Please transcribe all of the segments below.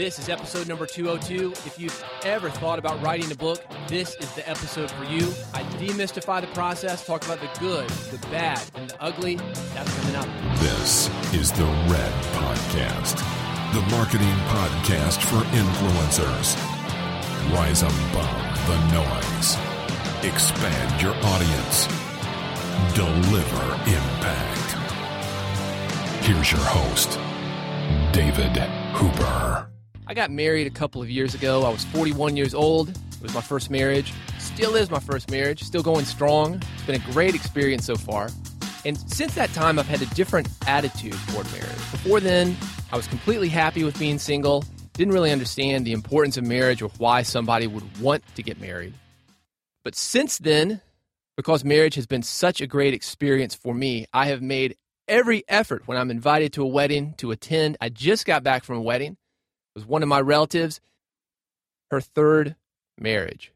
This is episode number 202. If you've ever thought about writing a book, this is the episode for you. I demystify the process, talk about the good, the bad, and the ugly. That's coming up. This is the Red Podcast, the marketing podcast for influencers. Rise above the noise, expand your audience, deliver impact. Here's your host, David Hooper. I got married a couple of years ago. I was 41 years old. It was my first marriage. Still is my first marriage. Still going strong. It's been a great experience so far. And since that time, I've had a different attitude toward marriage. Before then, I was completely happy with being single. Didn't really understand the importance of marriage or why somebody would want to get married. But since then, because marriage has been such a great experience for me, I have made every effort when I'm invited to a wedding to attend. I just got back from a wedding was one of my relatives, her third marriage.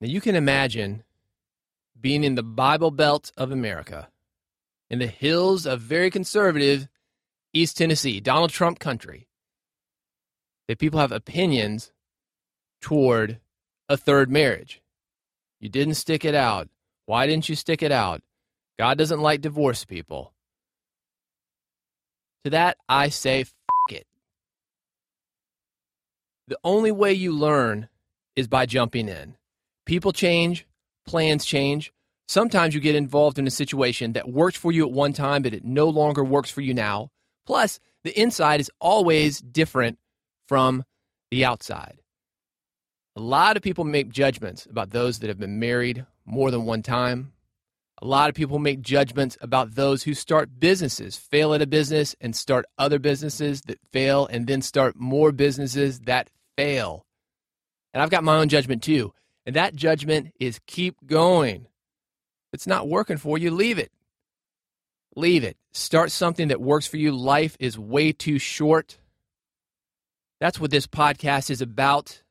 Now you can imagine being in the Bible Belt of America, in the hills of very conservative East Tennessee, Donald Trump country, that people have opinions toward a third marriage. You didn't stick it out. Why didn't you stick it out? God doesn't like divorce people. To that, I say, the only way you learn is by jumping in. People change, plans change. Sometimes you get involved in a situation that worked for you at one time, but it no longer works for you now. Plus, the inside is always different from the outside. A lot of people make judgments about those that have been married more than one time. A lot of people make judgments about those who start businesses, fail at a business, and start other businesses that fail, and then start more businesses that fail. And I've got my own judgment too. And that judgment is keep going. If it's not working for you, leave it. Leave it. Start something that works for you. Life is way too short. That's what this podcast is about.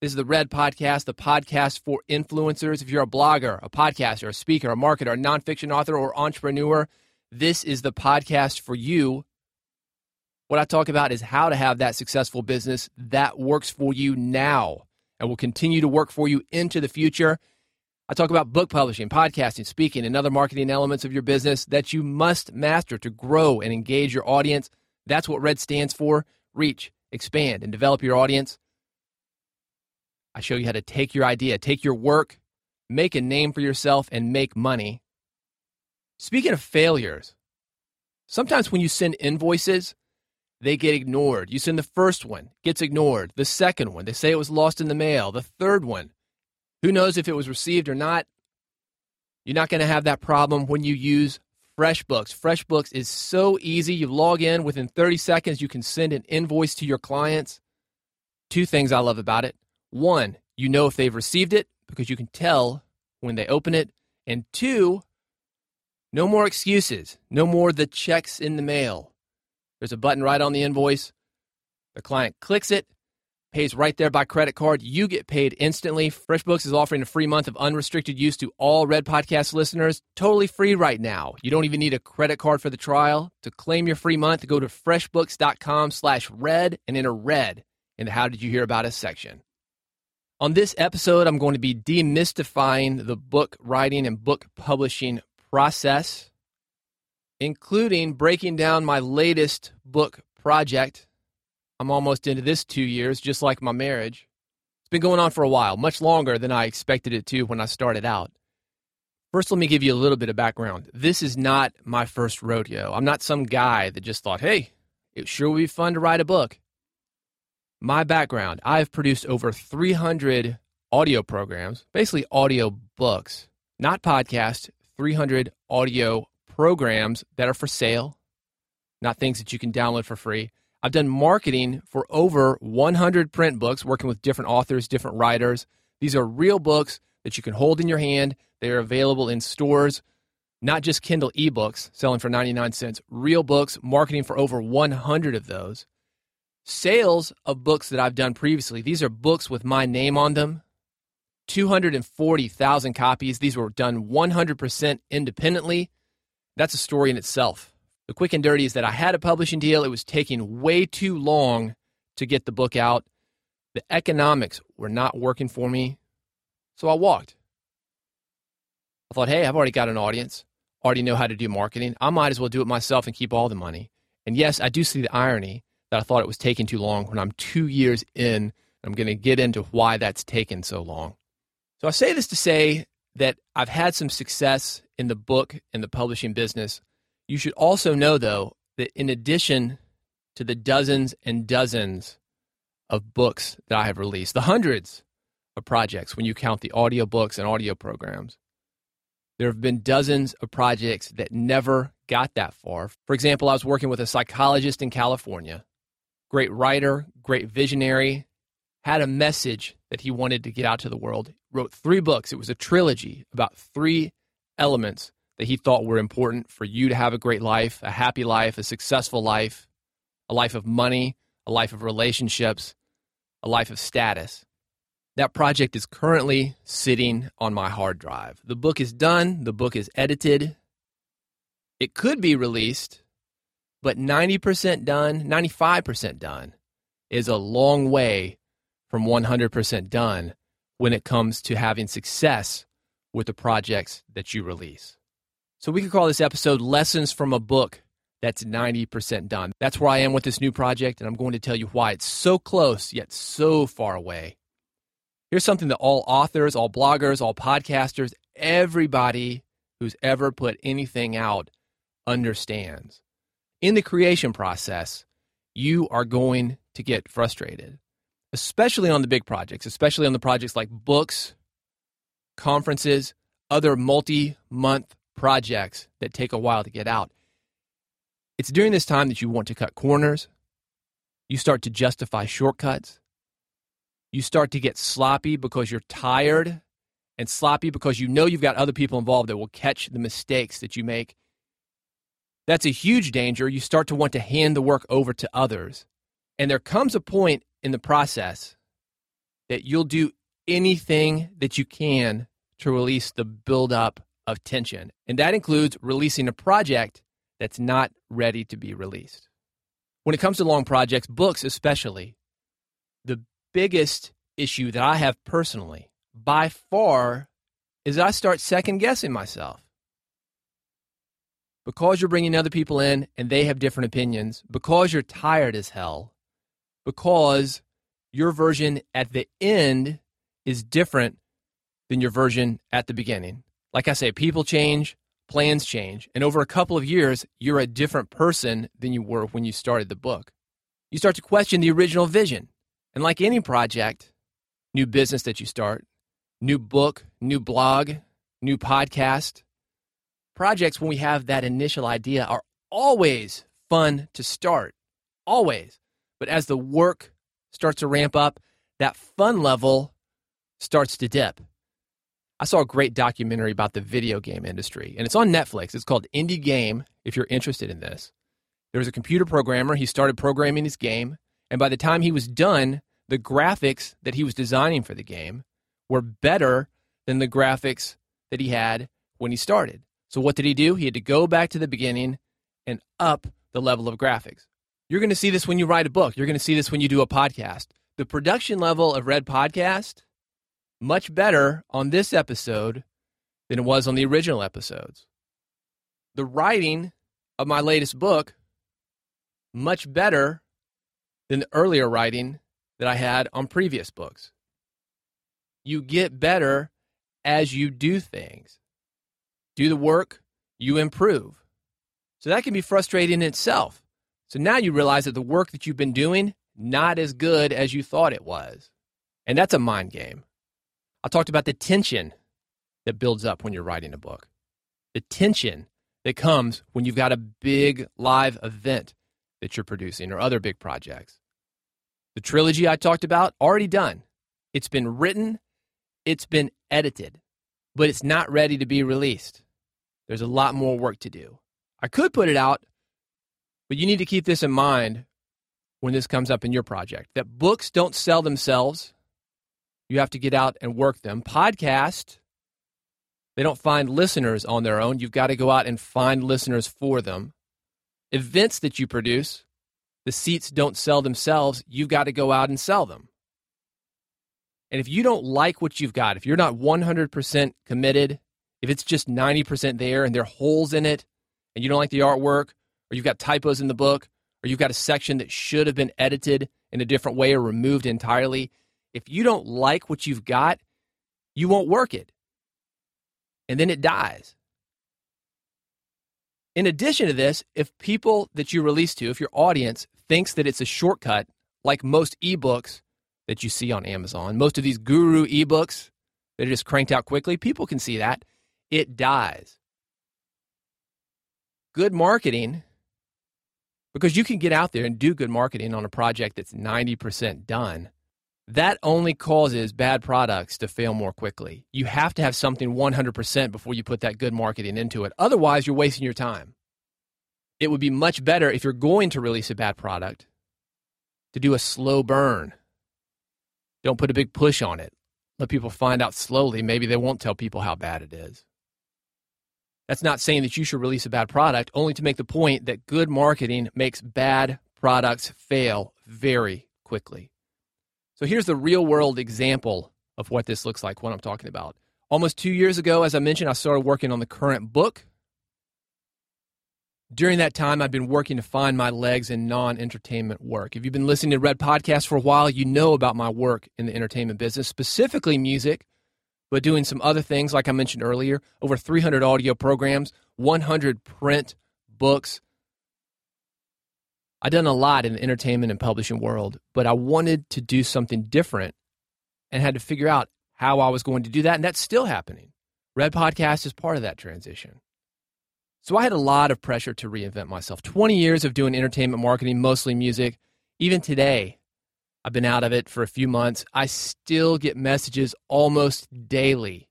This is the Red Podcast, the podcast for influencers. If you're a blogger, a podcaster, a speaker, a marketer, a nonfiction author, or entrepreneur, this is the podcast for you. What I talk about is how to have that successful business that works for you now and will continue to work for you into the future. I talk about book publishing, podcasting, speaking, and other marketing elements of your business that you must master to grow and engage your audience. That's what RED stands for reach, expand, and develop your audience. I show you how to take your idea, take your work, make a name for yourself, and make money. Speaking of failures, sometimes when you send invoices, they get ignored. You send the first one, gets ignored. The second one, they say it was lost in the mail. The third one, who knows if it was received or not? You're not going to have that problem when you use FreshBooks. FreshBooks is so easy. You log in within 30 seconds, you can send an invoice to your clients. Two things I love about it. One, you know if they've received it because you can tell when they open it. And two, no more excuses. No more the checks in the mail. There's a button right on the invoice. The client clicks it, pays right there by credit card. You get paid instantly. FreshBooks is offering a free month of unrestricted use to all Red Podcast listeners, totally free right now. You don't even need a credit card for the trial. To claim your free month, go to freshbooks.com slash red and enter red in the How Did You Hear About Us section. On this episode, I'm going to be demystifying the book writing and book publishing process, including breaking down my latest book project. I'm almost into this two years, just like my marriage. It's been going on for a while, much longer than I expected it to when I started out. First, let me give you a little bit of background. This is not my first rodeo. I'm not some guy that just thought, hey, it sure would be fun to write a book my background, I've produced over 300 audio programs, basically audio books, not podcasts, 300 audio programs that are for sale, not things that you can download for free. I've done marketing for over 100 print books, working with different authors, different writers. These are real books that you can hold in your hand. They are available in stores, not just Kindle ebooks selling for 99 cents, real books, marketing for over 100 of those sales of books that I've done previously, these are books with my name on them. 240,000 copies. These were done 100% independently. That's a story in itself. The quick and dirty is that I had a publishing deal. It was taking way too long to get the book out. The economics were not working for me, so I walked. I thought, hey, I've already got an audience, already know how to do marketing. I might as well do it myself and keep all the money. And yes, I do see the irony that I thought it was taking too long when I'm two years in. I'm going to get into why that's taken so long. So I say this to say that I've had some success in the book and the publishing business. You should also know, though, that in addition to the dozens and dozens of books that I have released, the hundreds of projects when you count the audio books and audio programs, there have been dozens of projects that never got that far. For example, I was working with a psychologist in California, great writer, great visionary, had a message that he wanted to get out to the world, wrote three books. It was a trilogy about three elements that he thought were important for you to have a great life, a happy life, a successful life, a life of money, a life of relationships, a life of status. That project is currently sitting on my hard drive. The book is done, the book is edited. It could be released, but 90% done, 95% done is a long way from 100% done when it comes to having success with the projects that you release. So we could call this episode Lessons from a Book That's 90% Done. That's where I am with this new project, and I'm going to tell you why it's so close yet so far away. Here's something that all authors, all bloggers, all podcasters, everybody who's ever put anything out understands. In the creation process, you are going to get frustrated, especially on the big projects, especially on the projects like books, conferences, other multi month projects that take a while to get out. It's during this time that you want to cut corners. You start to justify shortcuts. You start to get sloppy because you're tired and sloppy because you know you've got other people involved that will catch the mistakes that you make. That's a huge danger. You start to want to hand the work over to others. And there comes a point in the process that you'll do anything that you can to release the buildup of tension. And that includes releasing a project that's not ready to be released. When it comes to long projects, books especially, the biggest issue that I have personally, by far, is I start second guessing myself. Because you're bringing other people in and they have different opinions, because you're tired as hell, because your version at the end is different than your version at the beginning. Like I say, people change, plans change, and over a couple of years, you're a different person than you were when you started the book. You start to question the original vision. And like any project, new business that you start, new book, new blog, new podcast, projects when we have that initial idea are always fun to start. Always. But as the work starts to ramp up, that fun level starts to dip. I saw a great documentary about the video game industry, and it's on Netflix. It's called Indie Game, if you're interested in this. There was a computer programmer. He started programming his game, and by the time he was done, the graphics that he was designing for the game were better than the graphics that he had when he started. So, what did he do? He had to go back to the beginning and up the level of graphics. You're going to see this when you write a book. You're going to see this when you do a podcast. The production level of Red Podcast much better on this episode than it was on the original episodes. The writing of my latest book, much better than the earlier writing that I had on previous books. You get better as you do things. Do the work, you improve. So that can be frustrating in itself. So now you realize that the work that you've been doing not as good as you thought it was. And that's a mind game. I talked about the tension that builds up when you're writing a book, the tension that comes when you've got a big live event that you're producing or other big projects. The trilogy I talked about, already done. It's been written, it's been edited, but it's not ready to be released. There's a lot more work to do. I could put it out, but you need to keep this in mind when this comes up in your project that books don't sell themselves you have to get out and work them. Podcast, they don't find listeners on their own. You've got to go out and find listeners for them. Events that you produce, the seats don't sell themselves. You've got to go out and sell them. And if you don't like what you've got, if you're not 100% committed, if it's just 90% there and there are holes in it, and you don't like the artwork, or you've got typos in the book, or you've got a section that should have been edited in a different way or removed entirely, if you don't like what you've got, you won't work it. And then it dies. In addition to this, if people that you release to, if your audience thinks that it's a shortcut, like most ebooks that you see on Amazon, most of these guru ebooks that are just cranked out quickly, people can see that. It dies. Good marketing, because you can get out there and do good marketing on a project that's 90% done, that only causes bad products to fail more quickly. You have to have something 100% before you put that good marketing into it. Otherwise, you're wasting your time. It would be much better if you're going to release a bad product to do a slow burn. Don't put a big push on it. Let people find out slowly. Maybe they won't tell people how bad it is. That's not saying that you should release a bad product, only to make the point that good marketing makes bad products fail very quickly. So here's the real world example of what this looks like, what I'm talking about. Almost two years ago, as I mentioned, I started working on the current book. During that time, I've been working to find my legs in non entertainment work. If you've been listening to Red Podcast for a while, you know about my work in the entertainment business, specifically music, but doing some other things, like I mentioned earlier over 300 audio programs, 100 print books, I've done a lot in the entertainment and publishing world, but I wanted to do something different and had to figure out how I was going to do that. And that's still happening. Red Podcast is part of that transition. So I had a lot of pressure to reinvent myself. 20 years of doing entertainment marketing, mostly music. Even today, I've been out of it for a few months. I still get messages almost daily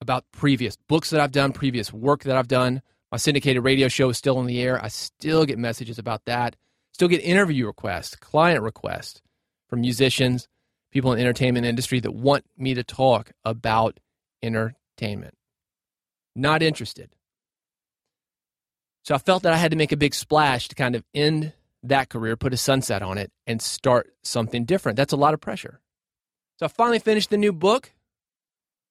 about previous books that I've done, previous work that I've done, my syndicated radio show is still in the air. I still get messages about that. Still get interview requests, client requests from musicians, people in the entertainment industry that want me to talk about entertainment. Not interested. So I felt that I had to make a big splash to kind of end that career, put a sunset on it, and start something different. That's a lot of pressure. So I finally finished the new book.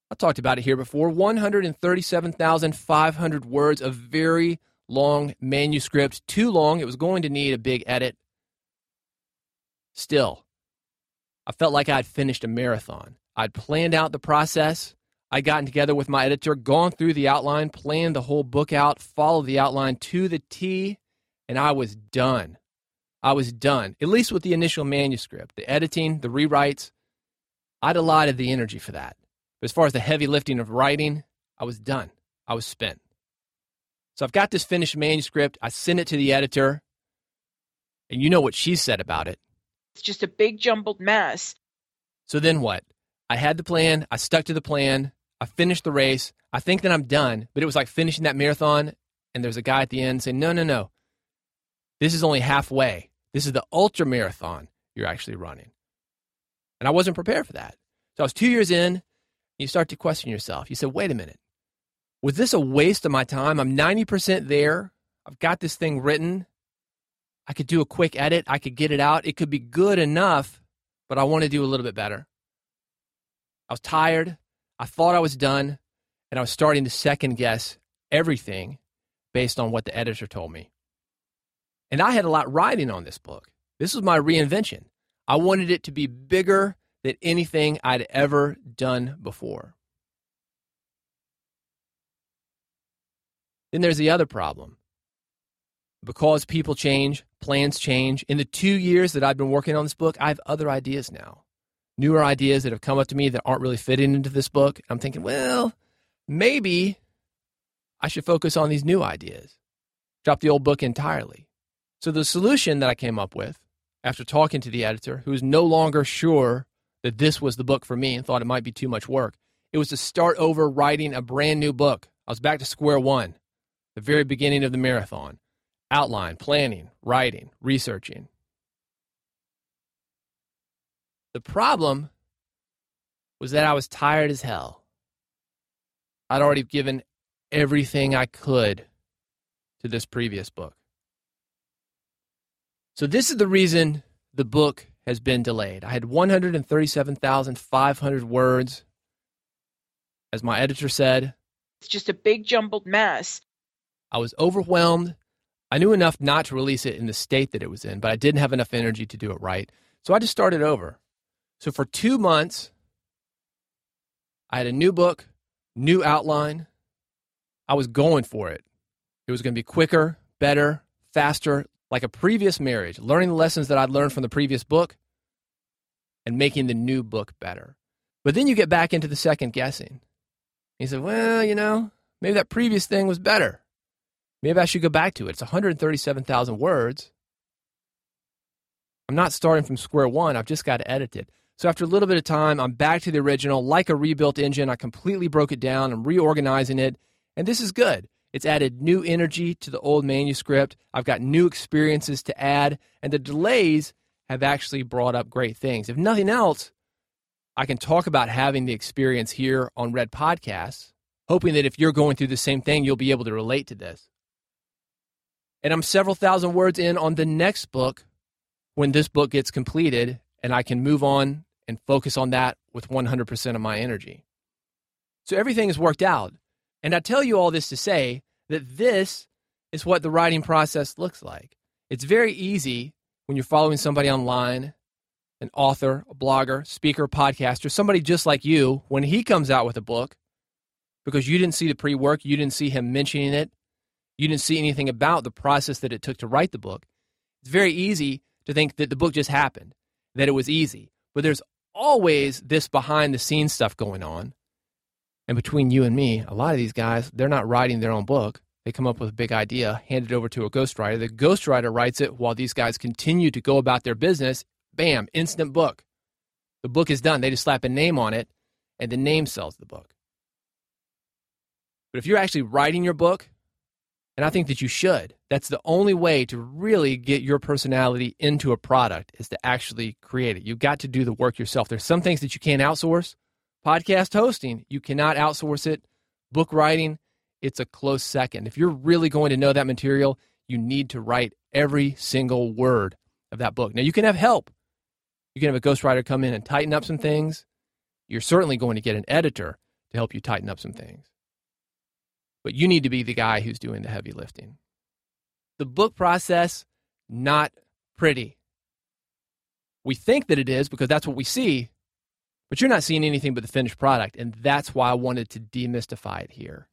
I talked about it here before 137,500 words of very long manuscript. Too long. It was going to need a big edit. Still, I felt like I'd finished a marathon. I'd planned out the process. I'd gotten together with my editor, gone through the outline, planned the whole book out, followed the outline to the T, and I was done. I was done, at least with the initial manuscript. The editing, the rewrites, I'd allotted the energy for that. But as far as the heavy lifting of writing, I was done. I was spent. So I've got this finished manuscript. I sent it to the editor. And you know what she said about it. It's just a big jumbled mess. So then what? I had the plan. I stuck to the plan. I finished the race. I think that I'm done. But it was like finishing that marathon. And there's a guy at the end saying, no, no, no. This is only halfway. This is the ultra marathon you're actually running. And I wasn't prepared for that. So I was two years in you start to question yourself. You said, wait a minute. Was this a waste of my time? I'm 90% there. I've got this thing written. I could do a quick edit. I could get it out. It could be good enough, but I want to do a little bit better. I was tired. I thought I was done, and I was starting to second guess everything based on what the editor told me. And I had a lot riding on this book. This was my reinvention. I wanted it to be bigger than anything I'd ever done before. Then there's the other problem. Because people change, plans change. In the two years that I've been working on this book, I have other ideas now. Newer ideas that have come up to me that aren't really fitting into this book. I'm thinking, well, maybe I should focus on these new ideas. Drop the old book entirely. So the solution that I came up with after talking to the editor, who was no longer sure that this was the book for me and thought it might be too much work. It was to start over writing a brand new book. I was back to square one, the very beginning of the marathon. Outline, planning, writing, researching. The problem was that I was tired as hell. I'd already given everything I could to this previous book. So, this is the reason the book has been delayed. I had 137,500 words. As my editor said, It's just a big jumbled mess. I was overwhelmed. I knew enough not to release it in the state that it was in, but I didn't have enough energy to do it right. So I just started over. So for two months, I had a new book, new outline. I was going for it. It was going to be quicker, better, faster, like a previous marriage, learning the lessons that I'd learned from the previous book and making the new book better. But then you get back into the second guessing. He said, Well, you know, maybe that previous thing was better. Maybe I should go back to it. It's 137,000 words. I'm not starting from square one. I've just got to edit it. So after a little bit of time, I'm back to the original. Like a rebuilt engine, I completely broke it down. I'm reorganizing it. And this is good. It's added new energy to the old manuscript. I've got new experiences to add. And the delays have actually brought up great things. If nothing else, I can talk about having the experience here on Red Podcasts, hoping that if you're going through the same thing, you'll be able to relate to this. And I'm several thousand words in on the next book when this book gets completed, and I can move on and focus on that with 100% of my energy. So everything is worked out. And I tell you all this to say that this is what the writing process looks like. It's very easy when you're following somebody online, an author, a blogger, speaker, podcaster, somebody just like you, when he comes out with a book, because you didn't see the pre work, you didn't see him mentioning it, you didn't see anything about the process that it took to write the book. It's very easy to think that the book just happened, that it was easy. But there's always this behind the scenes stuff going on. And between you and me, a lot of these guys, they're not writing their own book. They come up with a big idea, hand it over to a ghostwriter. The ghostwriter writes it while these guys continue to go about their business. Bam, instant book. The book is done. They just slap a name on it, and the name sells the book. But if you're actually writing your book, and I think that you should, that's the only way to really get your personality into a product is to actually create it. You've got to do the work yourself. There's some things that you can't outsource. Podcast hosting, you cannot outsource it. Book writing, it's a close second. If you're really going to know that material, you need to write every single word of that book. Now, you can have help. You can have a ghostwriter come in and tighten up some things. You're certainly going to get an editor to help you tighten up some things. But you need to be the guy who's doing the heavy lifting. The book process, not pretty. We think that it is because that's what we see, but you're not seeing anything but the finished product. And that's why I wanted to demystify it here.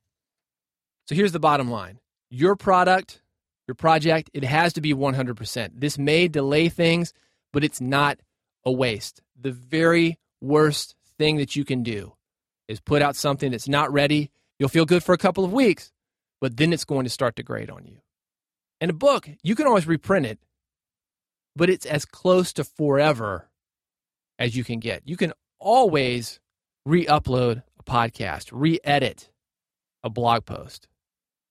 So here's the bottom line your product, your project, it has to be 100%. This may delay things, but it's not a waste. The very worst thing that you can do is put out something that's not ready. You'll feel good for a couple of weeks, but then it's going to start to grate on you. And a book, you can always reprint it, but it's as close to forever as you can get. You can always re upload a podcast, re edit a blog post.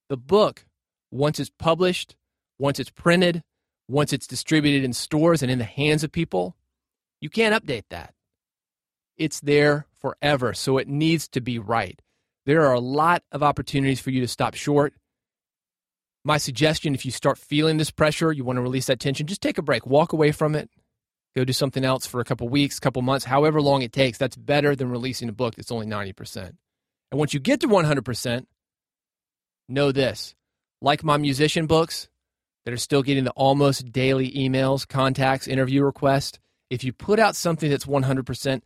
The book, once it's published, once it's printed, once it's distributed in stores and in the hands of people, you can't update that. It's there forever, so it needs to be right. There are a lot of opportunities for you to stop short. My suggestion if you start feeling this pressure, you want to release that tension, just take a break, walk away from it, go do something else for a couple weeks, couple months, however long it takes. That's better than releasing a book that's only 90%. And once you get to 100%, know this like my musician books that are still getting the almost daily emails, contacts, interview requests, if you put out something that's 100%,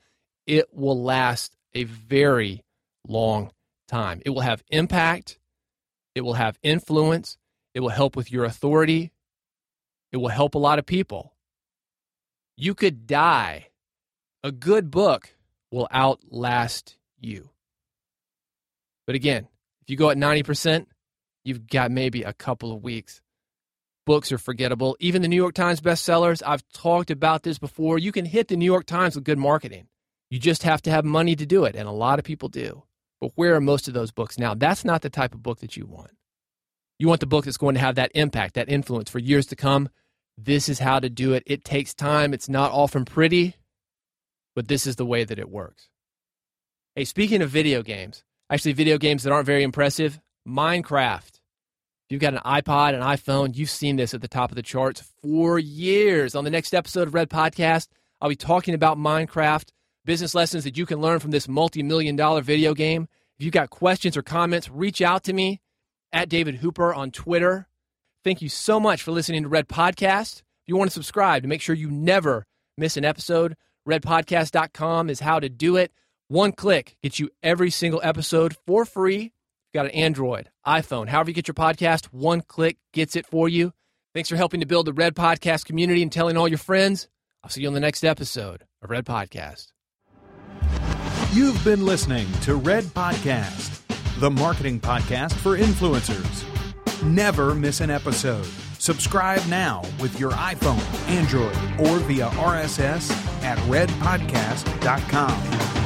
it will last a very long time. It will have impact, it will have influence, it will help with your authority, it will help a lot of people. You could die. A good book will outlast you. But again, if you go at 90%, you've got maybe a couple of weeks. Books are forgettable. Even the New York Times bestsellers, I've talked about this before. You can hit the New York Times with good marketing. You just have to have money to do it, and a lot of people do. But where are most of those books now? That's not the type of book that you want. You want the book that's going to have that impact, that influence for years to come. This is how to do it. It takes time. It's not often pretty, but this is the way that it works. Hey, speaking of video games, actually, video games that aren't very impressive, Minecraft. If you've got an iPod, an iPhone, you've seen this at the top of the charts for years. On the next episode of Red Podcast, I'll be talking about Minecraft, business lessons that you can learn from this multi million dollar video game. If you've got questions or comments, reach out to me at David Hooper on Twitter. Thank you so much for listening to Red Podcast. If you want to subscribe to make sure you never miss an episode, redpodcast.com is how to do it. One click gets you every single episode for free. You've got an Android, iPhone, however you get your podcast, one click gets it for you. Thanks for helping to build the Red Podcast community and telling all your friends. I'll see you on the next episode of Red Podcast. You've been listening to Red Podcast, the marketing podcast for influencers. Never miss an episode. Subscribe now with your iPhone, Android, or via RSS at redpodcast.com.